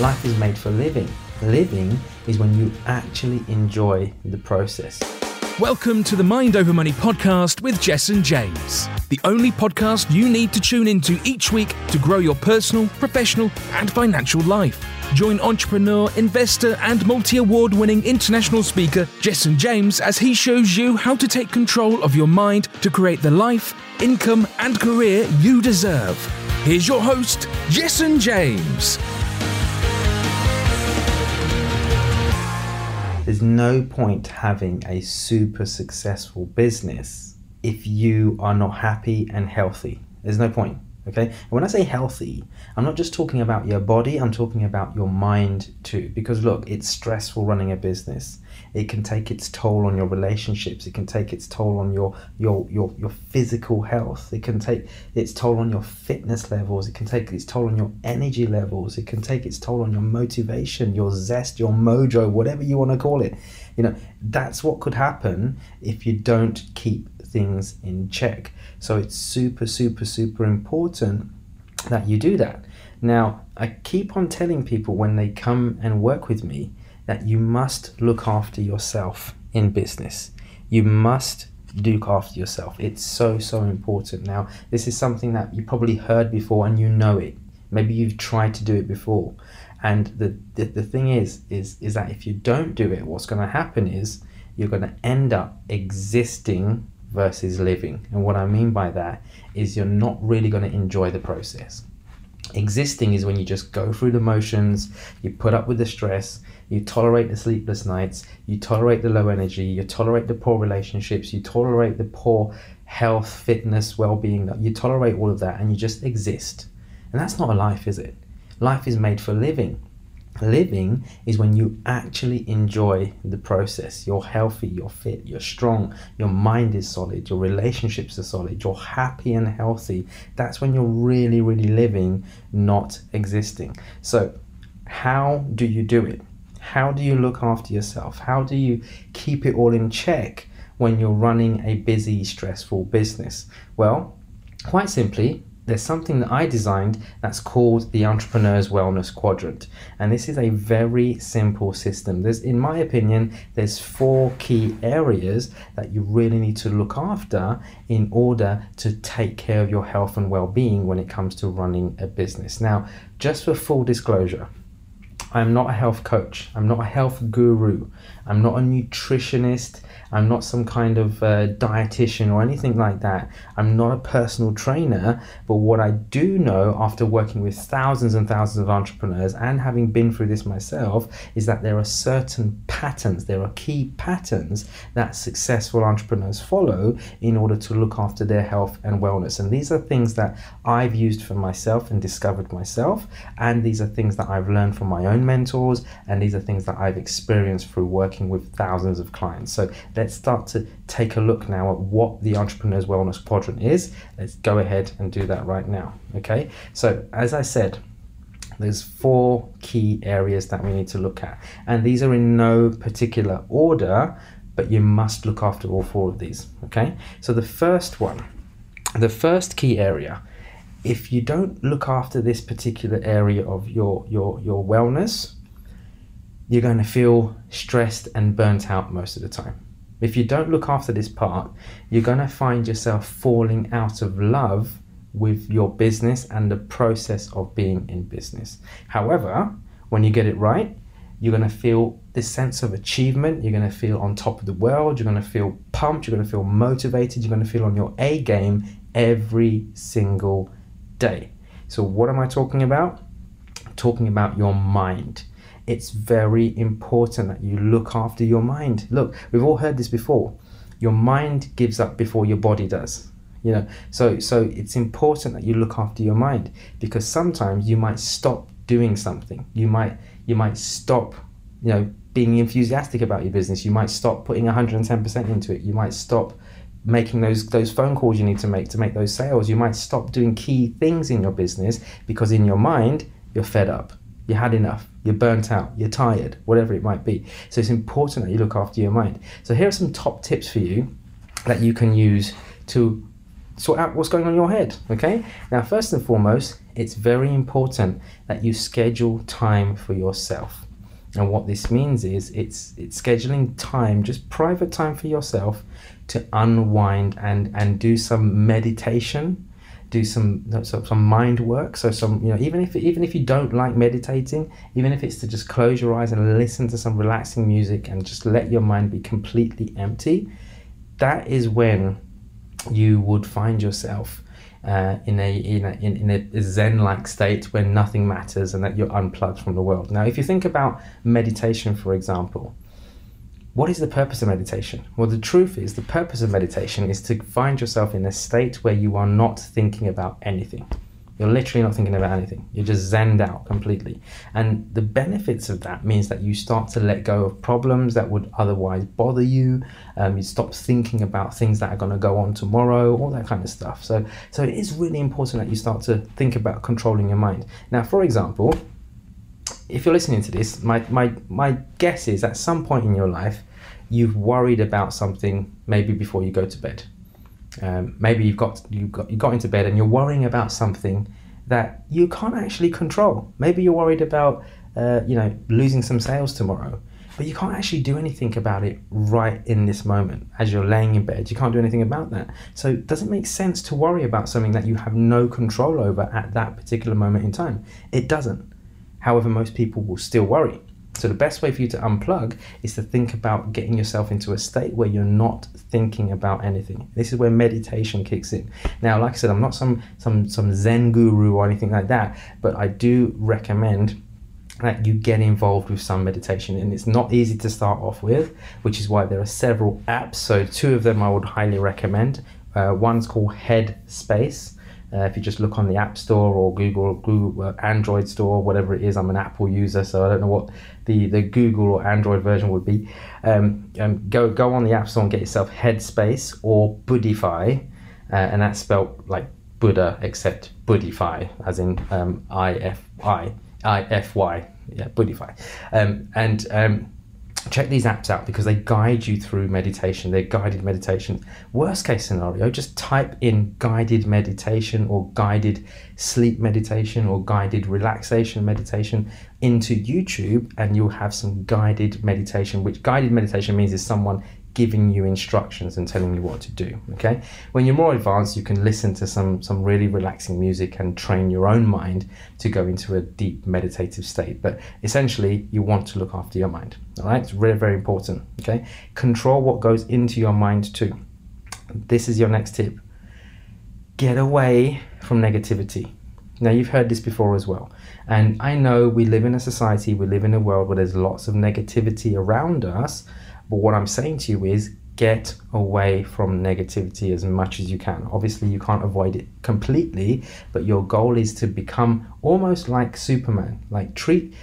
Life is made for living. Living is when you actually enjoy the process. Welcome to the Mind Over Money podcast with Jessen James, the only podcast you need to tune into each week to grow your personal, professional, and financial life. Join entrepreneur, investor, and multi award winning international speaker Jessen James as he shows you how to take control of your mind to create the life, income, and career you deserve. Here's your host, Jessen James. There's no point having a super successful business if you are not happy and healthy. There's no point. Okay. And when I say healthy, I'm not just talking about your body, I'm talking about your mind too. Because look, it's stressful running a business. It can take its toll on your relationships. It can take its toll on your your your, your physical health. It can take its toll on your fitness levels. It can take its toll on your energy levels. It can take its toll on your motivation, your zest, your mojo, whatever you want to call it. You know, that's what could happen if you don't keep things in check. So it's super, super, super important that you do that. Now, I keep on telling people when they come and work with me that you must look after yourself in business. You must look after yourself. It's so, so important. Now, this is something that you probably heard before and you know it. Maybe you've tried to do it before. And the, the, the thing is, is, is that if you don't do it, what's going to happen is you're going to end up existing versus living. And what I mean by that is you're not really going to enjoy the process. Existing is when you just go through the motions, you put up with the stress, you tolerate the sleepless nights, you tolerate the low energy, you tolerate the poor relationships, you tolerate the poor health, fitness, well being, you tolerate all of that and you just exist. And that's not a life, is it? Life is made for living. Living is when you actually enjoy the process. You're healthy, you're fit, you're strong, your mind is solid, your relationships are solid, you're happy and healthy. That's when you're really, really living, not existing. So, how do you do it? How do you look after yourself? How do you keep it all in check when you're running a busy, stressful business? Well, quite simply, there's something that I designed that's called the Entrepreneur's Wellness Quadrant. And this is a very simple system. There's, in my opinion, there's four key areas that you really need to look after in order to take care of your health and well-being when it comes to running a business. Now, just for full disclosure, I'm not a health coach. I'm not a health guru. I'm not a nutritionist. I'm not some kind of dietitian or anything like that. I'm not a personal trainer. But what I do know after working with thousands and thousands of entrepreneurs and having been through this myself is that there are certain patterns, there are key patterns that successful entrepreneurs follow in order to look after their health and wellness. And these are things that I've used for myself and discovered myself. And these are things that I've learned from my own mentors. And these are things that I've experienced through working with thousands of clients. So let's start to take a look now at what the Entrepreneur's Wellness Quadrant is. Let's go ahead and do that right now. Okay, so as I said, there's four key areas that we need to look at, and these are in no particular order, but you must look after all four of these. Okay, so the first one, the first key area, if you don't look after this particular area of your your your wellness, you're going to feel stressed and burnt out most of the time. If you don't look after this part, you're going to find yourself falling out of love with your business and the process of being in business. However, when you get it right, you're going to feel this sense of achievement. You're going to feel on top of the world. You're going to feel pumped. You're going to feel motivated. You're going to feel on your A game every single day. So, what am I talking about? Talking about your mind it's very important that you look after your mind. Look, we've all heard this before. Your mind gives up before your body does. You know, so so it's important that you look after your mind because sometimes you might stop doing something. You might you might stop, you know, being enthusiastic about your business. You might stop putting 110% into it. You might stop making those those phone calls you need to make to make those sales. You might stop doing key things in your business because in your mind you're fed up you had enough, you're burnt out, you're tired, whatever it might be. So it's important that you look after your mind. So here are some top tips for you that you can use to sort out what's going on in your head. Okay. Now, first and foremost, it's very important that you schedule time for yourself. And what this means is it's it's scheduling time, just private time for yourself to unwind and and do some meditation, do some some mind work. So some you know even if even if you don't like meditating, even if it's to just close your eyes and listen to some relaxing music and just let your mind be completely empty, that is when you would find yourself uh, in a in a, in, a zen-like state where nothing matters and that you're unplugged from the world. Now, if you think about meditation, for example, what is the purpose of meditation? Well, the truth is, the purpose of meditation is to find yourself in a state where you are not thinking about anything. You're literally not thinking about anything. You're just zenned out completely. And the benefits of that means that you start to let go of problems that would otherwise bother you. Um, you stop thinking about things that are going to go on tomorrow, all that kind of stuff. So, so it is really important that you start to think about controlling your mind. Now, for example, if you're listening to this, my, my, my guess is at some point in your life, you've worried about something maybe before you go to bed um, maybe you've got you got you got into bed and you're worrying about something that you can't actually control. Maybe you're worried about uh, you know losing some sales tomorrow, but you can't actually do anything about it right in this moment as you're laying in bed. You can't do anything about that. So does it make sense to worry about something that you have no control over at that particular moment in time? It doesn't. However, most people will still worry. So the best way for you to unplug is to think about getting yourself into a state where you're not thinking about anything. This is where meditation kicks in. Now, like I said, I'm not some some some Zen guru or anything like that, but I do recommend that you get involved with some meditation and it's not easy to start off with which is why there are several apps so two of them i would highly recommend uh, one's called headspace uh, if you just look on the App Store or Google, Google uh, Android Store, whatever it is, I'm an Apple user, so I don't know what the, the Google or Android version would be. Um, um, go go on the App Store and get yourself Headspace or Buddhify, uh, and that's spelled like Buddha except Buddhify, as in um, I F I I F Y, yeah, Buddhify, um, and um, check these apps out because they guide you through meditation. They're guided meditation. Worst case scenario, just type in guided meditation or guided sleep meditation or guided relaxation meditation into YouTube and you'll have some guided meditation, which guided meditation means is someone giving you instructions and telling you what to do okay? When you're more advanced you can listen to some some really relaxing music and train your own mind to go into a deep meditative state. But essentially you want to look after your mind all right? It's very very important okay? Control what goes into your mind too. This is your next tip. Get away from negativity. Now you've heard this before as well. And i know we live in a society we live in a world where there's lots of negativity around us but what I'm saying to you is get away from negativity as much as you can. Obviously, you can't avoid it completely, but your goal is to become almost like Superman. Like treat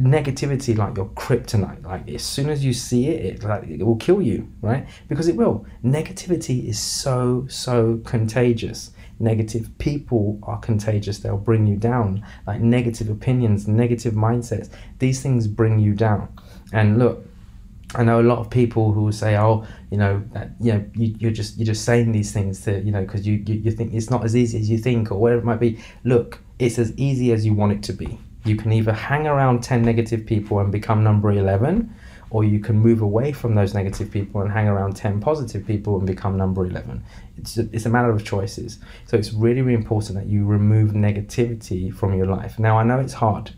negativity like your kryptonite. Like as soon as you see it, it like it will kill you, right? Because it will. Negativity is so so contagious. Negative people are contagious. They'll bring you down. Like negative opinions, negative mindsets. These things bring you down. And look, I know a lot of people who will say, "Oh, you know, that, you know, you, are just you're just saying these things to you know because you, you you think it's not as easy as you think or whatever it might be." Look, it's as easy as you want it to be. You can either hang around ten negative people and become number eleven, or you can move away from those negative people and hang around ten positive people and become number eleven. It's a, it's a matter of choices. So it's really really important that you remove negativity from your life. Now I know it's hard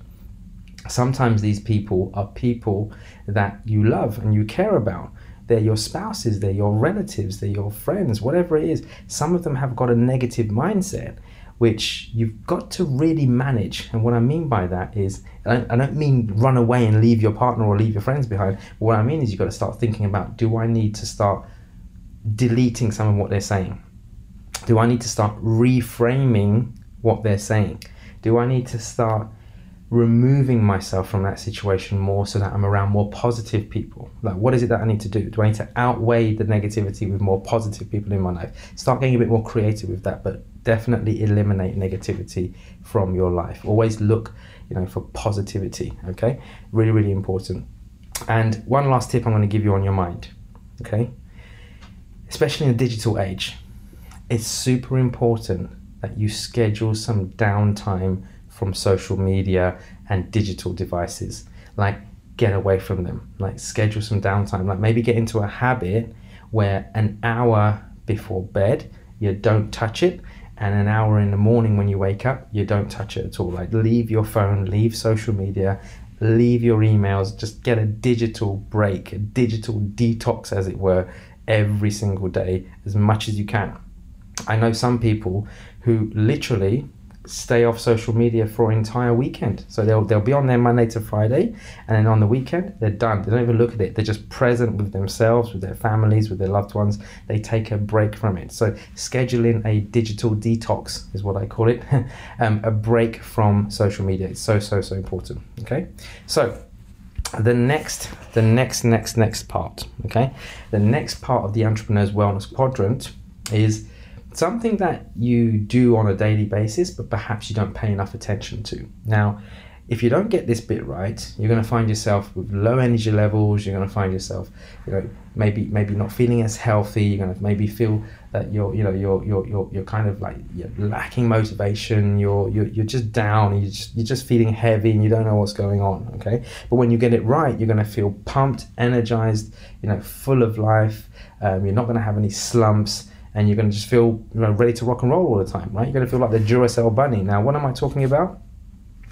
sometimes these people are people that you love and you care about. They're your spouses, they're your relatives, they're your friends, whatever it is. Some of them have got a negative mindset, which you've got to really manage. And what I mean by that is, I don't mean run away and leave your partner or leave your friends behind. What I mean is, you've got to start thinking about do I need to start deleting some of what they're saying? Do I need to start reframing what they're saying? Do I need to start removing myself from that situation more so that I'm around more positive people. Like, what is it that I need to do? Do I need to outweigh the negativity with more positive people in my life? Start getting a bit more creative with that, but definitely eliminate negativity from your life. Always look, you know, for positivity. Okay, really, really important. And one last tip I'm going to give you on your mind. Okay, especially in the digital age, it's super important that you schedule some downtime from social media and digital devices. Like, get away from them. Like, schedule some downtime. Like, maybe get into a habit where an hour before bed, you don't touch it. And an hour in the morning when you wake up, you don't touch it at all. Like, leave your phone, leave social media, leave your emails, just get a digital break, a digital detox, as it were, every single day as much as you can. I know some people who literally stay off social media for an entire weekend. So they'll they'll be on there Monday to Friday, and then on the weekend they're done. They don't even look at it. They're just present with themselves, with their families, with their loved ones. They take a break from it. So scheduling a digital detox is what I call it, um, a break from social media. It's so so so important. Okay, so the next the next next next part okay the next part of the entrepreneur's wellness quadrant is something that you do on a daily basis, but perhaps you don't pay enough attention to. Now, if you don't get this bit right, you're going to find yourself with low energy levels. You're going to find yourself, you know, maybe maybe not feeling as healthy. You're going to maybe feel that you're, you know, you're you're you're, you're kind of like you're lacking motivation. You're you're, you're just down. You're just, you're just feeling heavy, and you don't know what's going on. Okay, but when you get it right, you're going to feel pumped, energized. You know, full of life. Um, you're not going to have any slumps and you're going to just feel you know, ready to rock and roll all the time, right? You're going to feel like the Duracell bunny. Now, what am I talking about?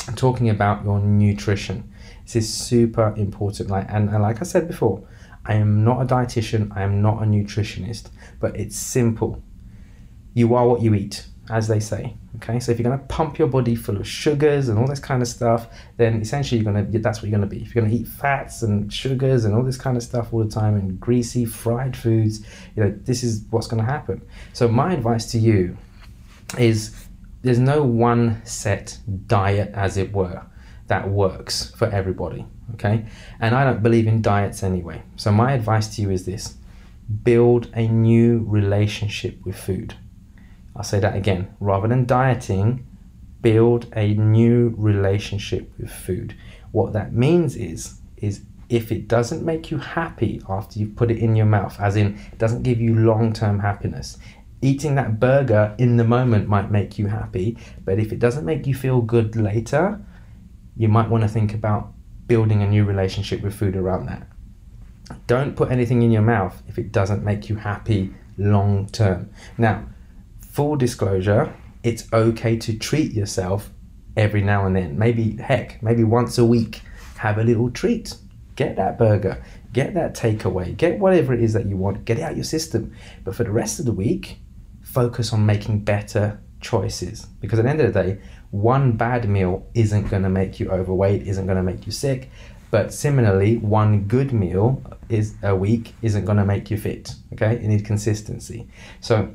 I'm talking about your nutrition. This is super important. Like, and, and like I said before, I am not a dietitian, I am not a nutritionist, but it's simple. You are what you eat as they say. Okay, so if you're going to pump your body full of sugars and all this kind of stuff, then essentially you're going to that's what you're going to be. If you're going to eat fats and sugars and all this kind of stuff all the time and greasy fried foods, you know this is what's going to happen. So my advice to you is there's no one set diet, as it were, that works for everybody. Okay, and I don't believe in diets anyway. So my advice to you is this: build a new relationship with food I'll say that again. Rather than dieting, build a new relationship with food. What that means is, is if it doesn't make you happy after you've put it in your mouth, as in it doesn't give you long-term happiness, eating that burger in the moment might make you happy, but if it doesn't make you feel good later, you might want to think about building a new relationship with food around that. Don't put anything in your mouth if it doesn't make you happy long term. Now, full disclosure, it's okay to treat yourself every now and then. Maybe, heck, maybe once a week, have a little treat. Get that burger, get that takeaway, get whatever it is that you want, get it out your system. But for the rest of the week, focus on making better choices. Because at the end of the day, one bad meal isn't going to make you overweight, isn't going to make you sick. But similarly, one good meal is a week isn't going to make you fit. Okay, you need consistency. So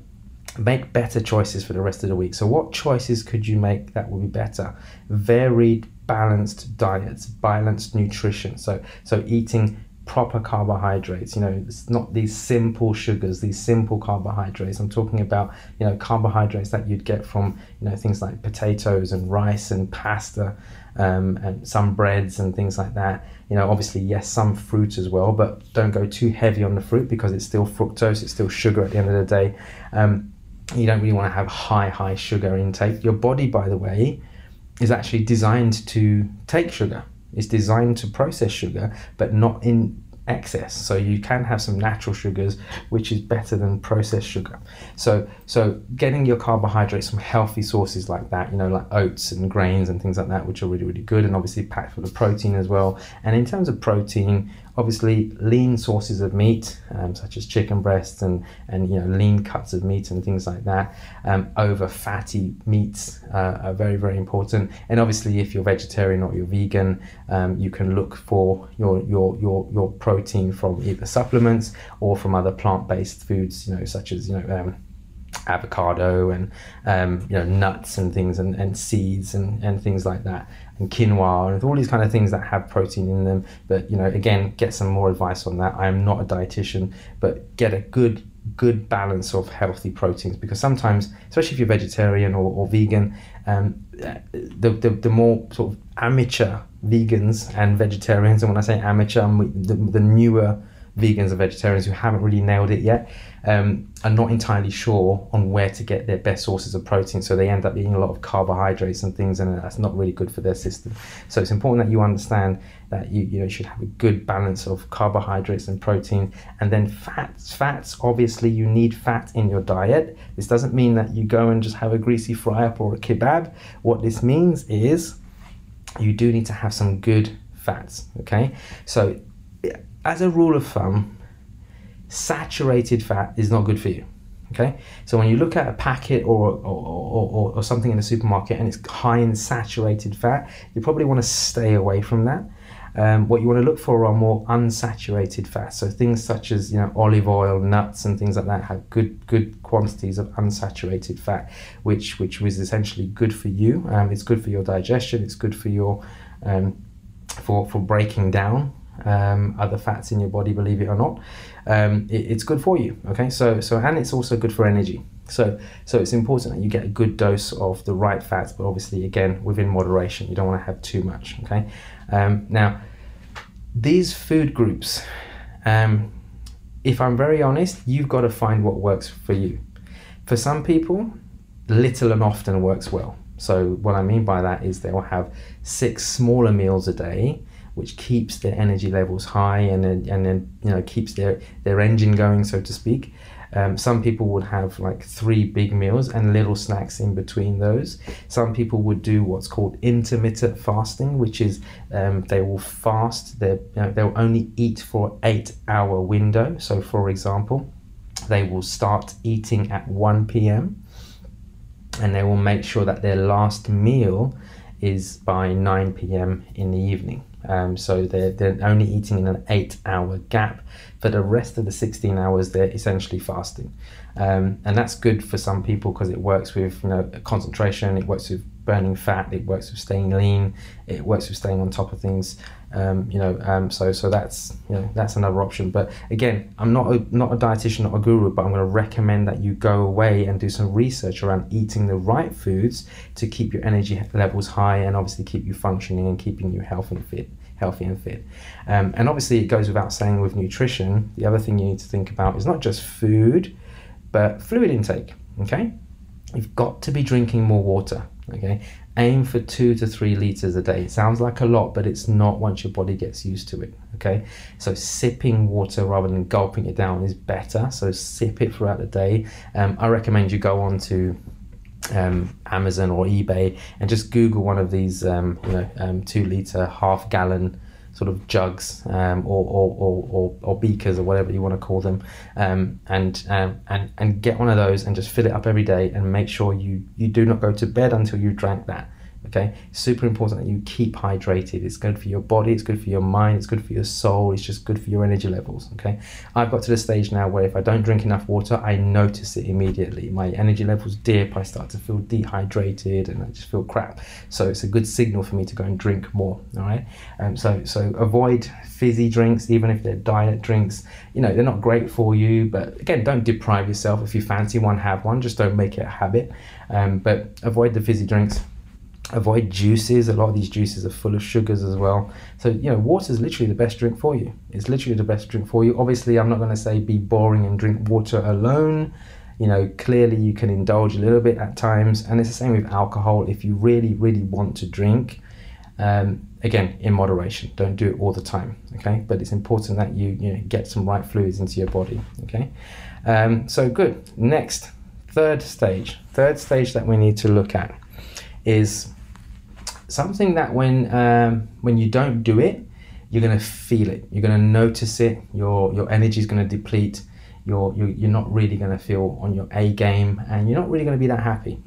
make better choices for the rest of the week. So, what choices could you make that would be better? Varied, balanced diets, balanced nutrition. So, so eating proper carbohydrates. You know, it's not these simple sugars, these simple carbohydrates. I'm talking about you know carbohydrates that you'd get from you know things like potatoes and rice and pasta. Um, and some breads and things like that. You know, obviously, yes, some fruit as well, but don't go too heavy on the fruit because it's still fructose, it's still sugar at the end of the day. Um, you don't really want to have high, high sugar intake. Your body, by the way, is actually designed to take sugar. It's designed to process sugar, but not in excess. So you can have some natural sugars, which is better than processed sugar. So so getting your carbohydrates from healthy sources like that, you know, like oats and grains and things like that, which are really really good, and obviously packed full of protein as well. And in terms of protein, obviously lean sources of meat, um, such as chicken breasts and and you know lean cuts of meat and things like that, um, over fatty meats uh, are very very important. And obviously, if you're vegetarian or you're vegan, um, you can look for your your your your protein from either supplements or from other plant-based foods, you know, such as you know um, avocado and um, you know nuts and things and, and seeds and, and things like that and quinoa and all these kind of things that have protein in them. But you know again get some more advice on that. I am not a dietitian but get a good good balance of healthy proteins because sometimes especially if you're vegetarian or, or vegan um, the, the, the more sort of amateur vegans and vegetarians and when i say amateur the, the newer vegans and vegetarians who haven't really nailed it yet um, are not entirely sure on where to get their best sources of protein. So they end up eating a lot of carbohydrates and things, and that's not really good for their system. So it's important that you understand that you, you know, should have a good balance of carbohydrates and protein. And then fats. Fats, obviously, you need fat in your diet. This doesn't mean that you go and just have a greasy fry up or a kebab. What this means is you do need to have some good fats. Okay, so as a rule of thumb, saturated fat is not good for you. Okay, so when you look at a packet or, or, or, or, something in the supermarket and it's high in saturated fat, you probably want to stay away from that. Um, what you want to look for are more unsaturated fats. So things such as you know olive oil, nuts, and things like that have good good quantities of unsaturated fat, which which is essentially good for you. Um, it's good for your digestion. It's good for your um, for for breaking down um, other fats in your body, believe it or not. Um, it, it's good for you. Okay, so so and it's also good for energy. So so it's important that you get a good dose of the right fats, but obviously again within moderation. You don't want to have too much. Okay, um, now these food groups. Um, if I'm very honest, you've got to find what works for you. For some people, little and often works well. So what I mean by that is they will have six smaller meals a day which keeps their energy levels high and and then you know keeps their their engine going, so to speak. Um, some people would have like three big meals and little snacks in between those. Some people would do what's called intermittent fasting, which is um, they will fast. You know, they'll only eat for eight hour window. So, for example, they will start eating at one p.m. and they will make sure that their last meal is by 9 p.m. in the evening. Um, so they're, they're only eating in an eight hour gap. For the rest of the 16 hours, they're essentially fasting. Um, and that's good for some people because it works with you know concentration, it works with burning fat, it works with staying lean, it works with staying on top of things. Um, you know, um, so so that's you know that's another option. But again, I'm not a, not a dietitian, not a guru, but I'm going to recommend that you go away and do some research around eating the right foods to keep your energy levels high and obviously keep you functioning and keeping you healthy and fit healthy and fit. Um, and obviously, it goes without saying with nutrition, the other thing you need to think about is not just food, but fluid intake. Okay, you've got to be drinking more water. Okay, aim for two to three liters a day. It sounds like a lot, but it's not once your body gets used to it. Okay, so sipping water rather than gulping it down is better. So sip it throughout the day. Um, I recommend you go on to um, Amazon or eBay and just Google one of these, um, you know, um, two liter, half gallon sort of jugs um, or, or, or, or, or beakers or whatever you want to call them, um, and, um, and and get one of those and just fill it up every day and make sure you you do not go to bed until you drank that. Okay, super important that you keep hydrated. It's good for your body, it's good for your mind, it's good for your soul, it's just good for your energy levels. Okay, I've got to the stage now where if I don't drink enough water, I notice it immediately. My energy levels dip, I start to feel dehydrated, and I just feel crap. So it's a good signal for me to go and drink more. All right, um, so so avoid fizzy drinks, even if they're diet drinks. You know they're not great for you, but again, don't deprive yourself. If you fancy one, have one. Just don't make it a habit. Um, but avoid the fizzy drinks avoid juices. A lot of these juices are full of sugars as well. So you know water is literally the best drink for you. It's literally the best drink for you. Obviously i'm not going to say be boring and drink water alone. You know clearly you can indulge a little bit at times and it's the same with alcohol if you really really want to drink. Um, again in moderation. Don't do it all the time okay? But it's important that you, you know, get some right fluids into your body okay? Um, so good. Next third stage. Third stage that we need to look at is something that when um, when you don't do it, you're gonna feel it. You're gonna notice it. Your your energy is gonna deplete. You're, you're you're not really gonna feel on your A game, and you're not really gonna be that happy.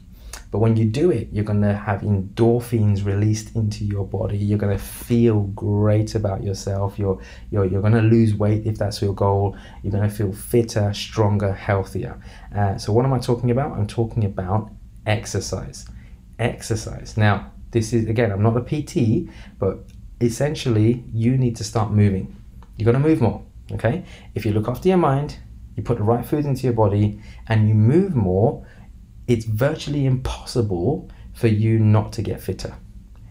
But when you do it, you're gonna have endorphins released into your body. You're gonna feel great about yourself. You're you're you're gonna lose weight if that's your goal. You're gonna feel fitter, stronger, healthier. Uh, so what am I talking about? I'm talking about exercise. Exercise. Now, this is again, I'm not a PT, but essentially you need to start moving. You're gonna move more. Okay? If you look after your mind, you put the right food into your body, and you move more, it's virtually impossible for you not to get fitter.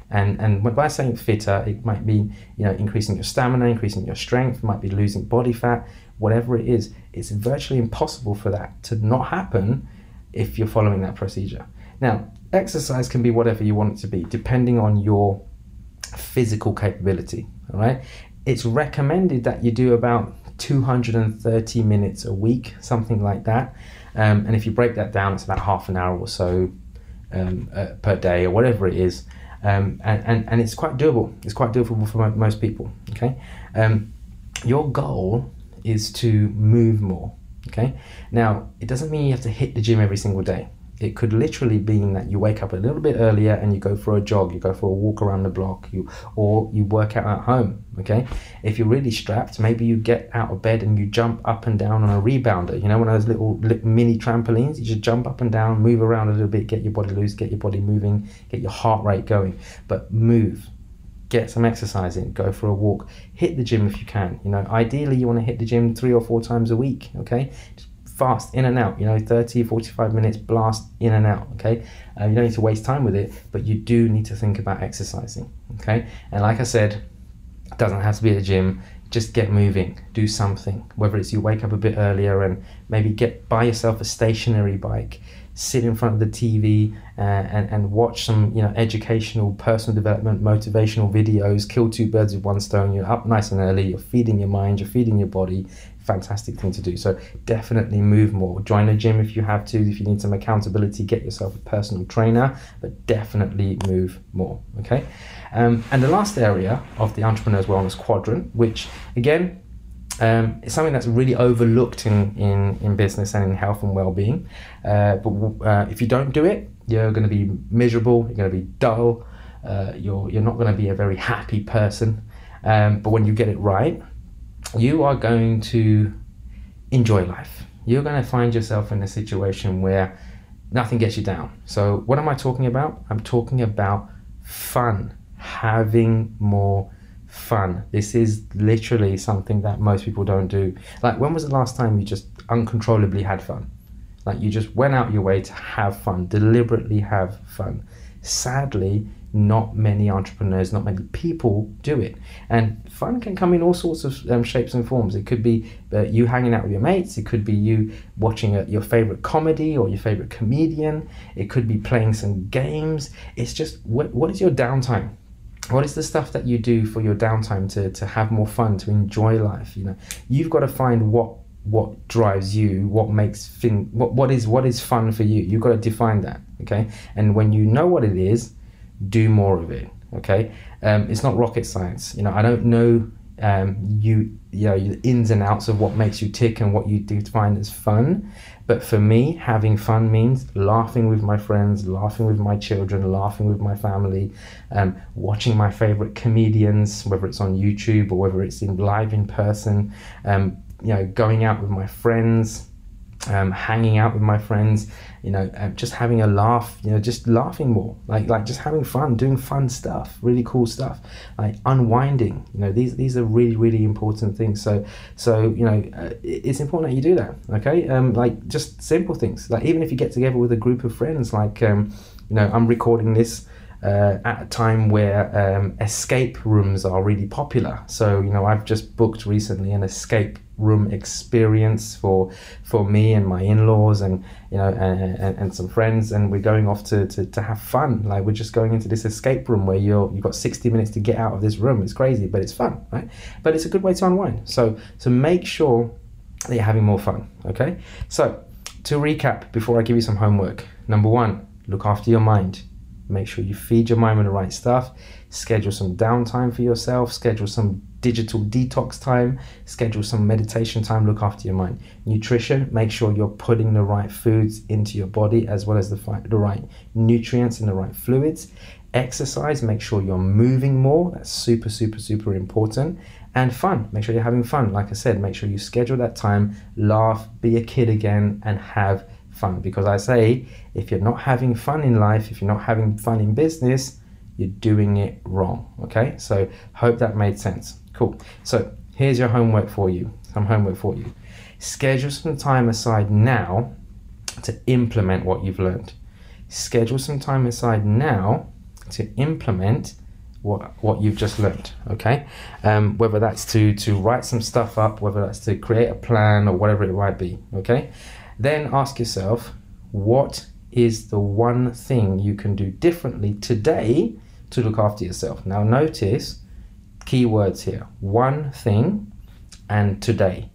And and by saying fitter, it might mean you know increasing your stamina, increasing your strength, might be losing body fat, whatever it is. It's virtually impossible for that to not happen if you're following that procedure. Now, exercise can be whatever you want it to be, depending on your physical capability. All right, it's recommended that you do about 230 minutes a week, something like that. Um, and if you break that down, it's about half an hour or so um, uh, per day or whatever it is. Um, and, and, and it's quite doable. It's quite doable for most people. Okay. Um, your goal is to move more. Okay. Now, it doesn't mean you have to hit the gym every single day it could literally mean that you wake up a little bit earlier and you go for a jog, you go for a walk around the block, you or you work out at home. Okay, if you're really strapped, maybe you get out of bed and you jump up and down on a rebounder. You know, one of those little, little mini trampolines. You just jump up and down, move around a little bit, get your body loose, get your body moving, get your heart rate going. But move, get some exercise in, go for a walk, hit the gym if you can. You know, ideally you want to hit the gym three or four times a week. Okay, just fast in and out you know 30 45 minutes blast in and out okay? Uh, you don't need to waste time with it but you do need to think about exercising okay? And like i said it doesn't have to be at the gym. Just get moving do something. Whether it's you wake up a bit earlier and maybe get buy yourself a stationary bike sit in front of the tv uh, and, and watch some you know educational personal development motivational videos kill two birds with one stone you're up nice and early you're feeding your mind you're feeding your body fantastic thing to do. So definitely move more. Join a gym if you have to. If you need some accountability, get yourself a personal trainer, but definitely move more. Okay. Um, and the last area of the entrepreneur's wellness quadrant, which again um, it's something that's really overlooked in, in, in business and in health and well-being. Uh, but uh, if you don't do it, you're going to be miserable. You're going to be dull. Uh, you're you're not going to be a very happy person. Um, but when you get it right, you are going to enjoy life. You're going to find yourself in a situation where nothing gets you down. So, what am I talking about? I'm talking about fun, having more fun. This is literally something that most people don't do. Like, when was the last time you just uncontrollably had fun? Like, you just went out your way to have fun, deliberately have fun. Sadly, not many entrepreneurs, not many people do it. And fun can come in all sorts of um, shapes and forms. It could be uh, you hanging out with your mates, it could be you watching a, your favorite comedy or your favorite comedian, it could be playing some games. It's just what, what is your downtime? What is the stuff that you do for your downtime to, to have more fun, to enjoy life? You know, you've got to find what what drives you what makes thing what, what is what is fun for you you've got to define that okay and when you know what it is do more of it. Okay, um, it's not rocket science. You know, I don't know um, you you know the ins and outs of what makes you tick and what you do to find as fun. But for me, having fun means laughing with my friends, laughing with my children, laughing with my family, um, watching my favorite comedians, whether it's on YouTube or whether it's in live in person. Um, you know, going out with my friends, um, hanging out with my friends, you know, um, just having a laugh, you know, just laughing more, like like just having fun, doing fun stuff, really cool stuff, like unwinding. You know, these these are really really important things. So so you know, uh, it's important that you do that. Okay, um, like just simple things, like even if you get together with a group of friends, like um, you know, I'm recording this. Uh, at a time where um, escape rooms are really popular. So, you know, I've just booked recently an escape room experience for for me and my in-laws and you know and, and, and, some friends and we're going off to, to, to have fun. Like we're just going into this escape room where you're you've got 60 minutes to get out of this room. It's crazy but it's fun right? But it's a good way to unwind. So to make sure that you're having more fun okay? So to recap before i give you some homework. Number one look after your mind. Make sure you feed your mind with the right stuff. Schedule some downtime for yourself. Schedule some digital detox time, schedule some meditation time, look after your mind. Nutrition, make sure you're putting the right foods into your body as well as the, the right nutrients and the right fluids. Exercise, make sure you're moving more. That's super, super, super important. And fun, make sure you're having fun. Like I said, make sure you schedule that time, laugh, be a kid again, and have fun. Because I say, if you're not having fun in life, if you're not having fun in business, you're doing it wrong. Okay, so hope that made sense. Cool. So here's your homework for you. Some homework for you. Schedule some time aside now to implement what you've learned. Schedule some time aside now to implement what what you've just learned. Okay, um, whether that's to to write some stuff up, whether that's to create a plan or whatever it might be. Okay, then ask yourself, what is the one thing you can do differently today to look after yourself? Now, notice keywords here: one thing and today.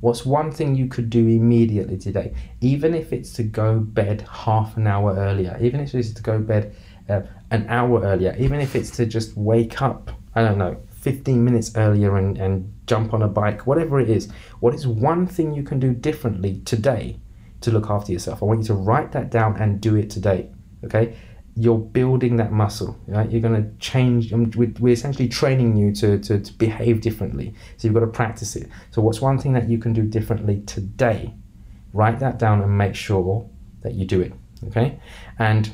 What's one thing you could do immediately today? Even if it's to go bed half an hour earlier, even if it's to go bed uh, an hour earlier, even if it's to just wake up, I don't know, 15 minutes earlier and, and jump on a bike, whatever it is, what is one thing you can do differently today to look after yourself? I want you to write that down and do it today, okay? You're building that muscle right? You're going to change um, we're essentially training you to, to, to, behave differently. So you've got to practice it. So what's one thing that you can do differently today? Write that down and make sure that you do it okay? And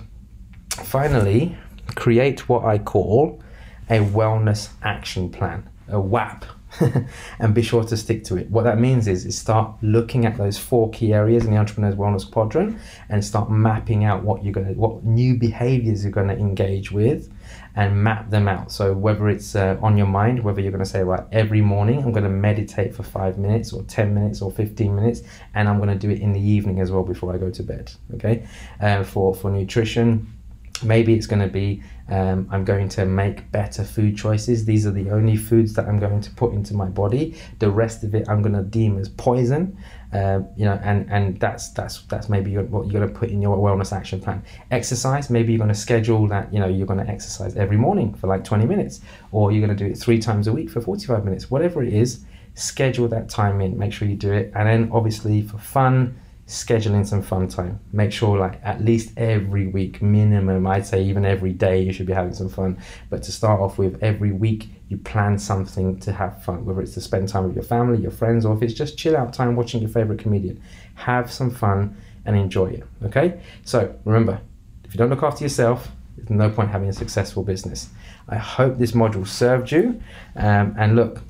finally create what i call a wellness action plan a wap and be sure to stick to it. What that means is, is start looking at those four key areas in the entrepreneur's wellness quadrant and start mapping out what you're going to, what new behaviors you're going to engage with and map them out. So whether it's uh, on your mind, whether you're going to say, right, every morning I'm going to meditate for five minutes or 10 minutes or 15 minutes, and I'm going to do it in the evening as well before I go to bed. Okay. Uh, for, for nutrition, maybe it's going to be um, I'm going to make better food choices. These are the only foods that I'm going to put into my body. The rest of it I'm going to deem as poison. Uh, you know, and and that's that's that's maybe what you're going to put in your wellness action plan. Exercise, maybe you're going to schedule that. You know, you're going to exercise every morning for like 20 minutes, or you're going to do it three times a week for 45 minutes. Whatever it is, schedule that time in. Make sure you do it, and then obviously for fun scheduling some fun time. Make sure, like, at least every week, minimum, I'd say even every day, you should be having some fun. But to start off with, every week, you plan something to have fun, whether it's to spend time with your family, your friends, or if it's just chill out time watching your favorite comedian. Have some fun and enjoy it, okay? So remember, if you don't look after yourself, there's no point having a successful business. I hope this module served you. Um, and look,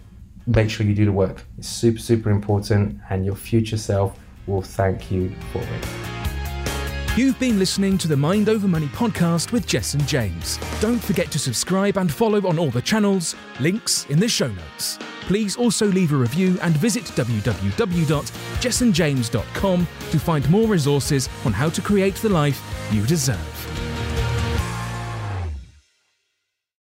make sure you do the work. It's super, super important, and your future self will thank you for it. You've been listening to the Mind Over Money podcast with Jessen James. Don't forget to subscribe and follow on all the channels, links in the show notes. Please also leave a review and visit www.jessenjames.com to find more resources on how to create the life you deserve.